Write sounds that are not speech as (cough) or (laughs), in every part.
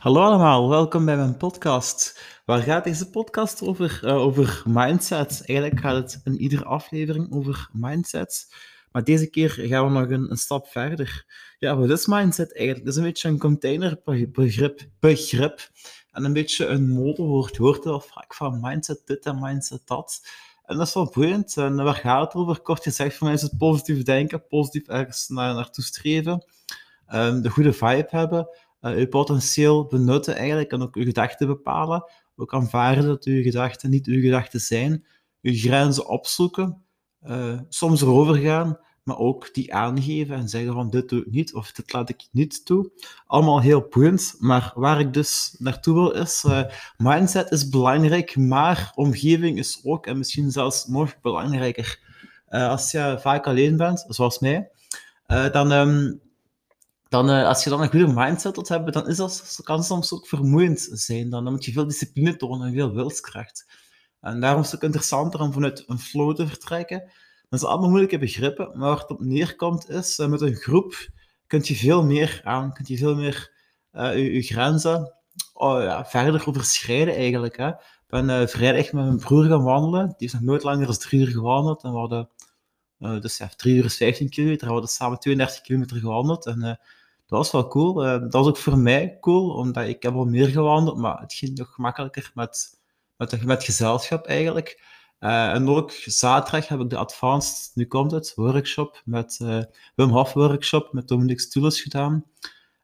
Hallo allemaal, welkom bij mijn podcast. Waar gaat deze podcast over? Uh, over mindset. Eigenlijk gaat het in iedere aflevering over mindset. Maar deze keer gaan we nog een, stap verder. Ja, wat is mindset eigenlijk? Dat is een beetje een containerbegrip begrip, en een beetje een modewoord. Je hoort wel vaak van mindset dit en mindset dat. En dat is wel boeiend. En waar gaat het over? Kort gezegd, voor mij is het positief denken, positief ergens naar, naartoe streven, um, de goede vibe hebben uh, uw potentieel benutten eigenlijk en ook uw gedachten bepalen. Ook aanvaarden dat uw gedachten niet uw gedachten zijn. Uw grenzen opzoeken, uh, soms erover gaan, maar ook die aangeven en zeggen van dit doe ik niet of dit laat ik niet toe. Allemaal heel boeiend, maar waar ik dus naartoe wil is, uh, mindset is belangrijk, maar omgeving is ook en misschien zelfs nog belangrijker. als je vaak alleen bent, zoals mij, dan... Um, dan, uh, als je dan een goede mindset wilt hebben, dan is dat, kan soms ook vermoeiend zijn. Dan, moet je veel discipline tonen en veel wilskracht. En daarom is het ook interessanter om vanuit een flow te vertrekken. Dat zijn allemaal moeilijke begrippen, maar waar het op neerkomt is, uh, met een groep kun je veel meer aan, kun je veel meer je, je, grenzen oh, ja, verder overschrijden eigenlijk. Hè. Ik ben vrijdag met mijn broer gaan wandelen, die is nog nooit langer dan drie uur gewandeld. En we hadden, dus ja, drie uur is 15 kilometer, we hadden samen 32 kilometer gewandeld. En dat was wel cool. Uh, dat was ook voor mij cool, omdat ik heb al meer gewandeld, maar het ging nog gemakkelijker met, met, met gezelschap eigenlijk. Uh, en ook zaterdag heb ik de Advanced, nu komt het, workshop met uh, Wim Hof workshop met Dominic Stulis gedaan.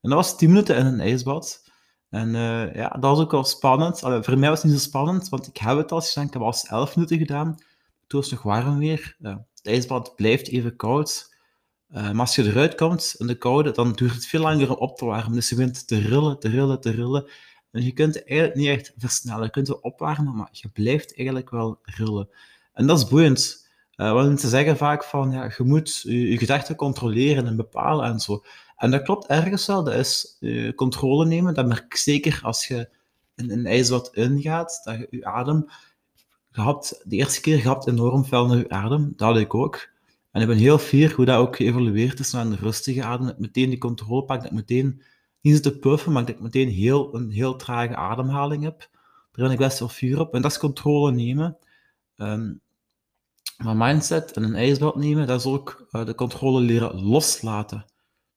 En dat was 10 minuten in een ijsbad. En ja, dat was ook wel spannend. Voor mij was het niet zo spannend, want ik heb het al gedaan. Ik heb al 11 minuten gedaan. Toen was het nog warm weer. het ijsbad blijft even koud. Uh, maar als je eruit komt in de koude, dan duurt het veel langer om op te warmen. Dus je begint te rillen, te rillen, te rillen. En je kunt eigenlijk niet echt versnellen. Je kunt opwarmen, maar je blijft eigenlijk wel rillen. En dat is boeiend. Uh, want ze zeggen vaak van, ja, je moet je, gedachten controleren en bepalen en zo. En dat klopt ergens wel. Dat is uh, controle nemen. Dat merk ik zeker als je in een ijsbad ingaat, dat je je adem... Je de eerste keer gehad enorm fel naar je adem. Dat had ik ook. En ik ben heel fier hoe dat ook geëvolueerd is naar een rustige adem. Dat ik meteen die controle pak, dat ik meteen niet zit te puffen, maar dat ik meteen heel, een heel trage ademhaling heb. Daar ben ik best wel fier op. En dat is controle nemen. Um, maar mindset en een ijsbad nemen, dat is ook uh, de controle leren loslaten.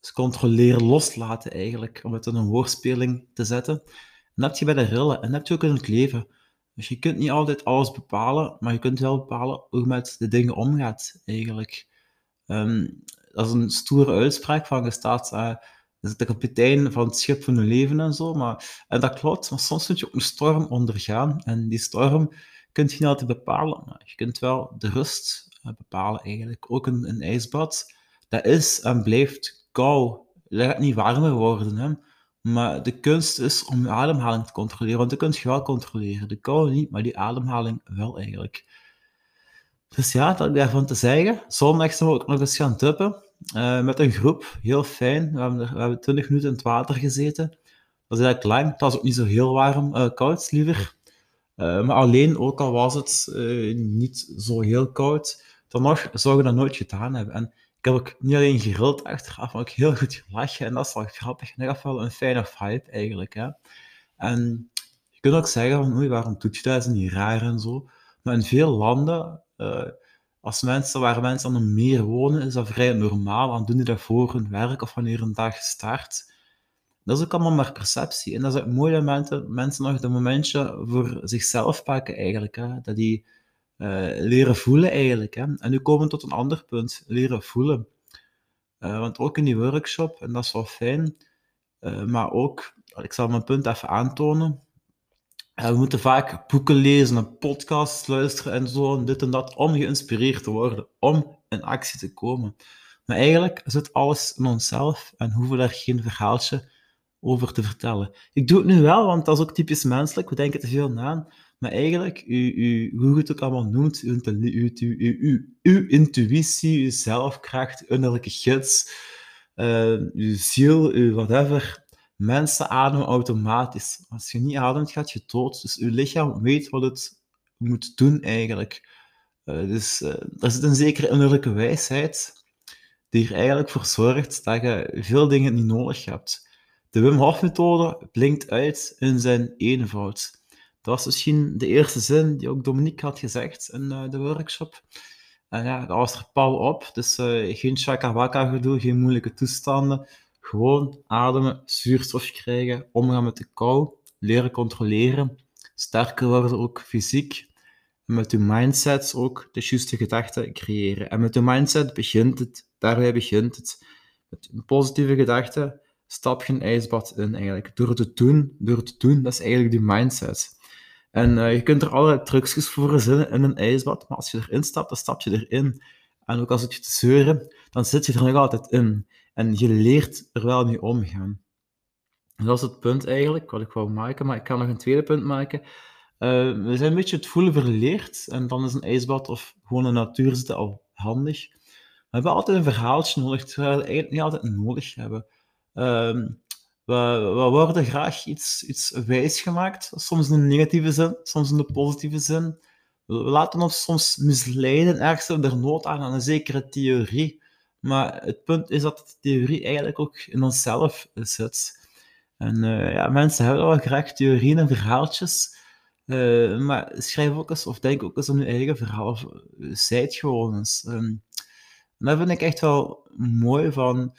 Dus controleren loslaten eigenlijk, om het in een woordspeling te zetten. En dat heb je bij de rillen en dat heb je ook in het leven. Dus je kunt niet altijd alles bepalen, maar je kunt wel bepalen hoe je met de dingen omgaat, eigenlijk. Um, dat is een stoere uitspraak van je staat uh, de kapitein van het schip van je leven en zo. Maar, en dat klopt, maar soms moet je ook een storm ondergaan. En die storm kun je niet altijd bepalen. Maar je kunt wel de rust uh, bepalen, eigenlijk. Ook een, een ijsbad, dat is en blijft kou. Dat gaat niet warmer worden, hè. Maar de kunst is om je ademhaling te controleren, want dat kun je wel controleren. De kou niet, maar die ademhaling wel eigenlijk. Dus ja, dat ik daarvan te zeggen. Zondag zijn we ook nog eens gaan tuppen uh, met een groep. Heel fijn. We hebben, er, we hebben 20 minuten in het water gezeten. Dat is eigenlijk lang. Het was ook niet zo heel warm, uh, koud liever. Uh, maar alleen, ook al was het niet zo heel koud, dan nog zou je dat nooit gedaan hebben. En ik heb ook niet alleen gerild achteraf, maar ook heel goed gelachen. En dat is wel grappig. En dat wel een fijne vibe eigenlijk. Hè. En je kunt ook zeggen van, oei, waarom doet je dat? is niet raar en zo. Maar in veel landen, uh, als mensen, waar mensen aan een meer wonen, is dat vrij normaal. Dan doen die dat voor hun werk of wanneer een dag start. Dat is ook allemaal maar perceptie. En dat is ook mooi dat mensen, nog dat momentje voor zichzelf pakken eigenlijk. Hè. Dat die leren voelen eigenlijk. Hè. En nu komen we tot een ander punt, leren voelen. Uh, want ook in die workshop, en dat is wel fijn, uh, maar ook, ik zal mijn punt even aantonen, we moeten vaak boeken lezen en podcasts luisteren en zo, en dit en dat, om geïnspireerd te worden, om in actie te komen. Maar eigenlijk zit alles in onszelf en hoeven daar geen verhaaltje over te vertellen. Ik doe het nu wel, want dat is ook typisch menselijk, we denken te veel na. Maar eigenlijk, u, u, hoe je het ook allemaal noemt, uw, uw, uw, intuïtie, uw zelfkracht, uw innerlijke gids, uh, uw ziel, uw whatever, mensen ademen automatisch. Als je niet ademt, gaat je dood. Dus uw lichaam weet wat het moet doen eigenlijk. Uh, dus uh, er zit een zekere innerlijke wijsheid die er eigenlijk voor zorgt dat je veel dingen niet nodig hebt. De Wim Hof methode blinkt uit in zijn eenvoud. Dat was misschien de eerste zin die ook Dominique had gezegd in uh, de workshop. En ja, dat was er pal op. Dus uh, geen shaka gedoe, geen moeilijke toestanden. Gewoon ademen, zuurstof krijgen, omgaan met de kou, leren controleren, sterker worden ook fysiek. Met je mindset ook de juiste gedachten creëren. En met je mindset begint het, daarbij begint het. Met een positieve gedachte stap je een ijsbad in eigenlijk. Door te doen, door te doen, dat is eigenlijk die mindset. En uh, je kunt er allerlei trucjes voor verzinnen in een ijsbad, maar als je erin stapt, dan stap je erin. En ook als het je te zeuren, dan zit je er nog altijd in. En je leert er wel mee omgaan. dat is het punt eigenlijk, wat ik wou maken, maar ik kan nog een tweede punt maken. Uh, we zijn een beetje het voelen verleerd, en dan is een ijsbad of gewoon een natuur zitten al handig. We hebben altijd een verhaaltje nodig, terwijl we eigenlijk niet altijd nodig hebben. Uh, we, worden graag iets, iets wijsgemaakt, soms in een negatieve zin, soms in een positieve zin. We laten ons soms misleiden ergens er nood aan aan een zekere theorie. Maar het punt is dat de theorie eigenlijk ook in onszelf zit. En uh, ja, mensen hebben wel graag theorieën en verhaaltjes. Uh, maar schrijf ook eens, of denk ook eens aan je eigen verhaal. Of zij gewoon eens. En dat vind ik echt wel mooi van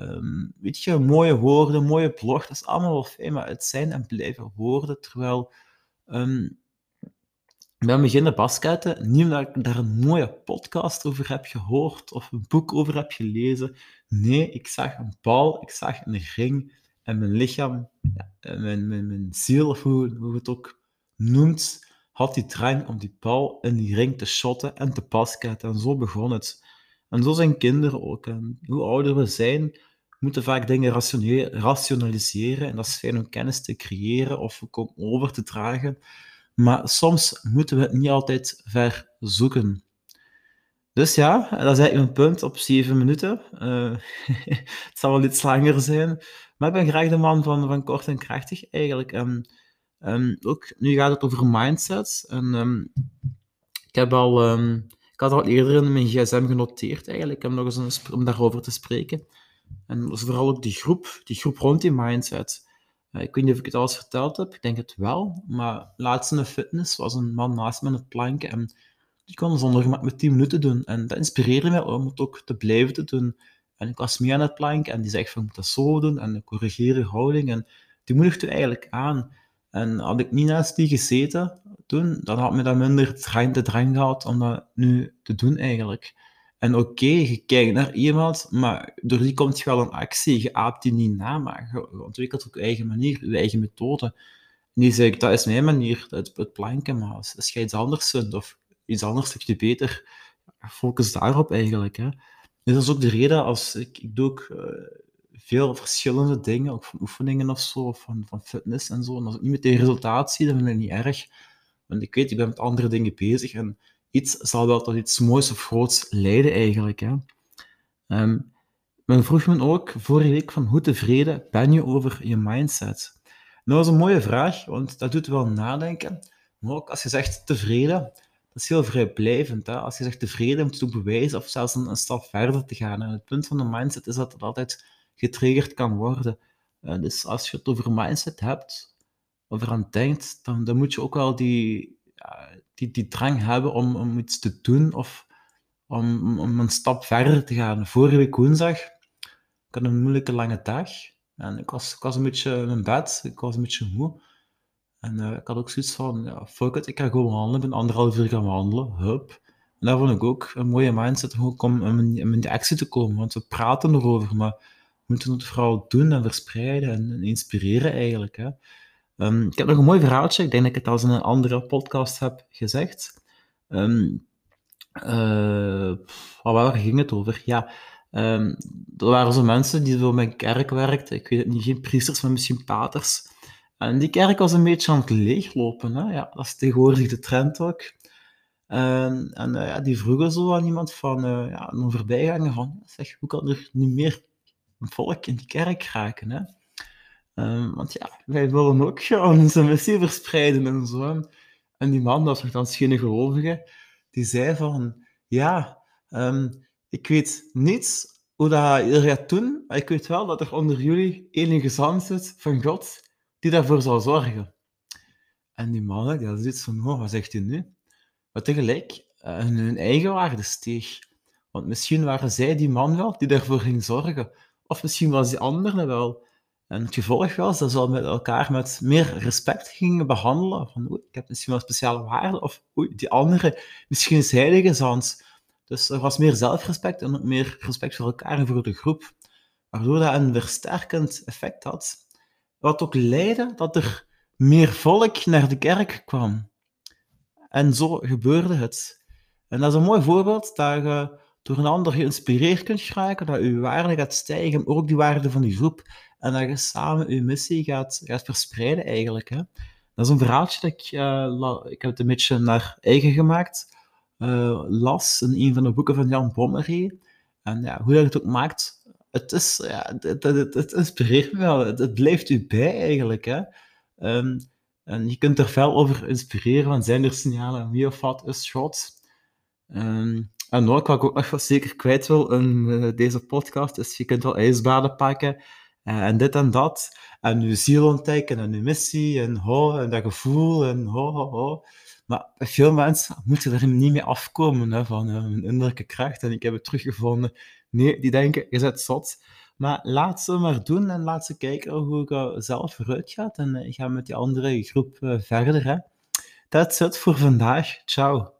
Um, weet je, mooie woorden, mooie blog, dat is allemaal wel fijn, maar het zijn en blijven woorden. Terwijl um, ben beginnen basketten, niet omdat ik daar een mooie podcast over heb gehoord of een boek over heb gelezen. Nee, ik zag een bal, ik zag een ring en mijn lichaam, ja, mijn, mijn, mijn ziel, of hoe, hoe het ook noemt, had die drang om die bal in die ring te shotten en te basketten. En zo begon het. En zo zijn kinderen ook. En hoe ouder we zijn, moeten vaak dingen rationaliseren. En dat is fijn om kennis te creëren of ook over te dragen. Maar soms moeten we het niet altijd ver zoeken. Dus ja, dat is eigenlijk een punt op zeven minuten. Uh, (laughs) het zal wel iets langer zijn. Maar ik ben graag de man van, van kort en krachtig eigenlijk. En, ook, nu gaat het over mindset. En, um, ik heb al... Um, ik had al eerder in mijn gsm genoteerd eigenlijk, om nog eens een, om daarover te spreken. En dus vooral ook die groep, die groep rond die mindset. Uh, ik weet niet of ik het al eens verteld heb, ik denk het wel. Maar laatst in de fitness was een man naast me aan het planken en die kon zonder met 10 minuten doen. En dat inspireerde mij om het ook te blijven te doen. En ik was mee aan het planken en die zegt van, ik moet dat zo doen en corrigeer je houding. En die moedigde eigenlijk aan. En had ik niet naast die gezeten toen, dan had me dat minder de drang gehad om dat nu te doen eigenlijk. En oké, je kijkt naar iemand, maar door die komt je wel een actie. Je aapt die niet na, maar je ontwikkelt op je eigen manier, je eigen methode. Die zeg ik, dat is mijn manier, het, het planken, maar als, je iets anders vindt of iets anders stukje beter, focus daarop eigenlijk. Hè. Dus dat is ook de reden, als ik, ik doe ook uh, veel verschillende dingen, ook van oefeningen of zo, van, van fitness en zo. En als ik niet meteen resultaat zie, dan vind ik het niet erg. Want ik weet, ik ben met andere dingen bezig en iets zal wel tot iets moois of groots leiden eigenlijk. Hè. Um, men vroeg me ook vorige week van hoe tevreden ben je over je mindset? Nou, dat is een mooie vraag, want dat doet wel nadenken. Maar ook als je zegt tevreden, dat is heel vrijblijvend. Hè? Als je zegt tevreden, moet je ook bewijzen of zelfs een, een, stap verder te gaan. En het punt van de mindset is dat het altijd getriggerd kan worden. Uh, dus als je het over mindset hebt, of eraan denkt, dan, dan moet je ook wel die, die, die drang hebben om, om iets te doen of om, om een stap verder te gaan. Vorige week woensdag, ik had een moeilijke lange dag. En ik was, ik was een beetje in mijn bed, ik was een beetje moe. En uh, ik had ook zoiets van, ja, fuck it, ik ga gewoon wandelen. Ik ben anderhalf uur gaan wandelen, hup. En daar vond ik ook een mooie mindset om in, in die actie te komen. Want we praten erover, maar moeten het vooral doen en verspreiden en, en inspireren eigenlijk. Hè. Um, ik heb nog een mooi verhaaltje. Ik denk dat ik het al in een andere podcast heb gezegd. Um, uh, waar ging het over? Ja, um, er waren zo mensen die zo met kerk werkten. Ik weet het niet, geen priesters, maar misschien paters. En die kerk was een beetje aan het leeglopen. Hè? Ja, dat is tegenwoordig de trend ook. en uh, ja, die vroegen zo aan iemand van uh, ja, een voorbijganger van, zeg, hoe kan er niet meer volk in die kerk raken? Hè? Um, want ja, wij willen ook gewoon onze missie verspreiden en zo. En die man, dat was dan geen gelovige, die zei van, ja, um, ik weet niets hoe dat je gaat doen, ik weet wel dat er onder jullie enige gezant zit van God die daarvoor zal zorgen. En die mannen, die zoiets van, oh, wat zegt hij nu? Maar tegelijk, uh, hun eigen waarde steeg. Want misschien waren zij die man wel die daarvoor ging zorgen. Of misschien was die andere wel. En het gevolg was dat ze met elkaar met meer respect gingen behandelen. Van, ik heb misschien wel speciale waarde. Of oei, die andere, misschien is hij de. Dus er was meer zelfrespect en meer respect voor elkaar en voor de groep. Waardoor dat een versterkend effect had. Wat ook leidde dat er meer volk naar de kerk kwam. En zo gebeurde het. En dat is een mooi voorbeeld je door een ander geïnspireerd kunt raken, dat je waarde gaat stijgen, ook die waarde van die groep, en dat je samen je missie gaat, gaat verspreiden eigenlijk. Hè. Dat is een verhaaltje dat ik, uh, ik heb het een beetje naar eigen gemaakt, uh, las in een van de boeken van Jan Bommery. En ja, hoe dat het ook maakt, het, is, ja, het, het, inspireert me wel. Het, blijft u bij eigenlijk. Hè. Um, en je kunt er veel over inspireren, van zijn er signalen, wie of wat is. Um, en ook, wat ik ook nog zeker kwijt wil in uh, deze podcast, is je kunt wel ijsbaden pakken uh, en dit en dat. En je ziel ontdekken en je missie en ho, en dat gevoel en ho, ho, ho. Maar veel mensen moeten er niet mee afkomen hè, van uh, hun innerlijke kracht. En ik heb het teruggevonden. Nee, die denken, je zit zot. Maar laat ze maar doen en laat ze kijken hoe ik zelf vooruit gaat. En ik ga met die andere groep verder. Hè. That's it voor vandaag. Ciao.